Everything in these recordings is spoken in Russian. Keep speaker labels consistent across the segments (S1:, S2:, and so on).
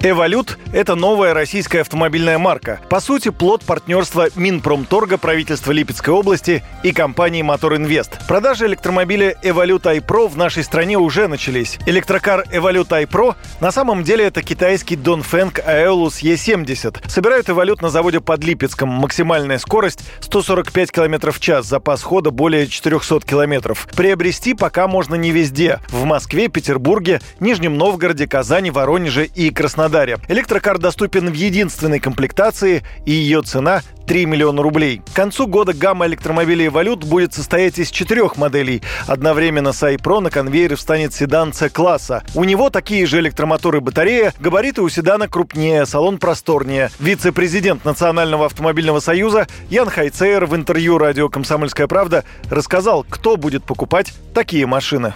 S1: «Эволют» — это новая российская автомобильная марка. По сути, плод партнерства Минпромторга, правительства Липецкой области и компании «Мотор Инвест». Продажи электромобиля «Эволют iPro» в нашей стране уже начались. Электрокар «Эволют iPro» на самом деле это китайский Dongfeng Aeolus E70. Собирают «Эволют» на заводе под Липецком. Максимальная скорость 145 км в час, запас хода более 400 км. Приобрести пока можно не везде. В Москве, Петербурге, Нижнем Новгороде, Казани, Воронеже и Краснодаре Краснодаре. Электрокар доступен в единственной комплектации, и ее цена 3 миллиона рублей. К концу года гамма электромобилей «Валют» будет состоять из четырех моделей. Одновременно с iPro на конвейере встанет седан C-класса. У него такие же электромоторы батарея, габариты у седана крупнее, салон просторнее. Вице-президент Национального автомобильного союза Ян Хайцейер в интервью радио «Комсомольская правда» рассказал, кто будет покупать такие машины.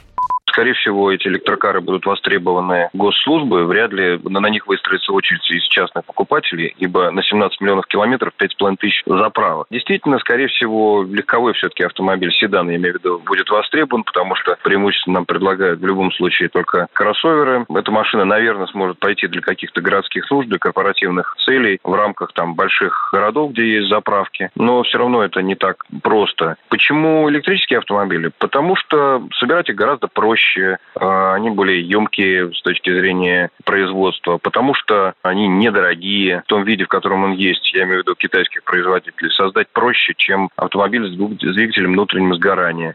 S2: Скорее всего, эти электрокары будут востребованы госслужбы. Вряд ли на них выстроится очередь из частных покупателей, ибо на 17 миллионов километров 5,5 тысяч заправок. Действительно, скорее всего, легковой все-таки автомобиль, седан, я имею в виду, будет востребован, потому что преимущественно нам предлагают в любом случае только кроссоверы. Эта машина, наверное, сможет пойти для каких-то городских нужд, для корпоративных целей в рамках там больших городов, где есть заправки. Но все равно это не так просто. Почему электрические автомобили? Потому что собирать их гораздо проще проще, а, они более емкие с точки зрения производства, потому что они недорогие в том виде, в котором он есть, я имею в виду китайских производителей, создать проще, чем автомобиль с двигателем внутреннего сгорания.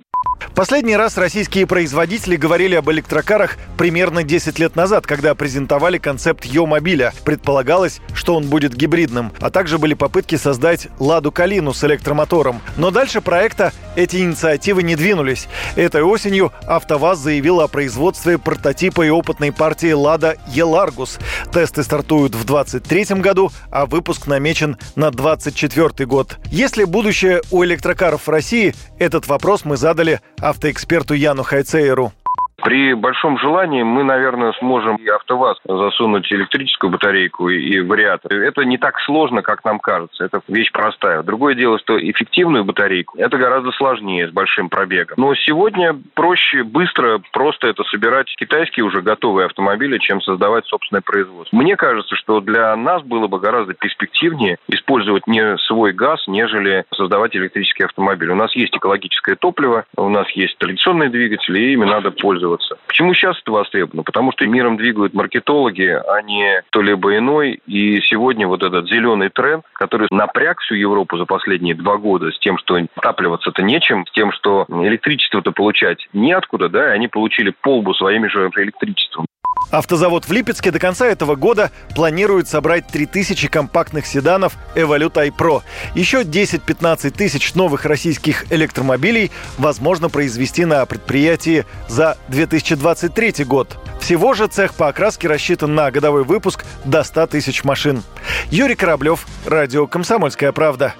S1: Последний раз российские производители говорили об электрокарах примерно 10 лет назад, когда презентовали концепт Йо-мобиля. Предполагалось, что он будет гибридным, а также были попытки создать «Ладу Калину» с электромотором. Но дальше проекта эти инициативы не двинулись. Этой осенью АвтоВАЗ заявил о производстве прототипа и опытной партии «Лада Еларгус». Тесты стартуют в 2023 году, а выпуск намечен на 2024 год. Если будущее у электрокаров в России, этот вопрос мы задали автоэксперту Яну Хайцейеру.
S2: При большом желании мы, наверное, сможем и АвтоВАЗ засунуть электрическую батарейку и вариатор. Это не так сложно, как нам кажется. Это вещь простая. Другое дело, что эффективную батарейку это гораздо сложнее с большим пробегом. Но сегодня проще, быстро, просто это собирать китайские уже готовые автомобили, чем создавать собственное производство. Мне кажется, что для нас было бы гораздо перспективнее использовать не свой газ, нежели создавать электрический автомобиль. У нас есть экологическое топливо, у нас есть традиционные двигатели, и ими надо пользоваться пользоваться. Почему сейчас это востребовано? Потому что миром двигают маркетологи, а не кто-либо иной. И сегодня вот этот зеленый тренд, который напряг всю Европу за последние два года с тем, что отапливаться-то нечем, с тем, что электричество-то получать неоткуда, да, и они получили полбу своими же электричеством.
S1: Автозавод в Липецке до конца этого года планирует собрать 3000 компактных седанов Evolut iPro. Еще 10-15 тысяч новых российских электромобилей возможно произвести на предприятии за 2023 год. Всего же цех по окраске рассчитан на годовой выпуск до 100 тысяч машин. Юрий Кораблев, Радио «Комсомольская правда».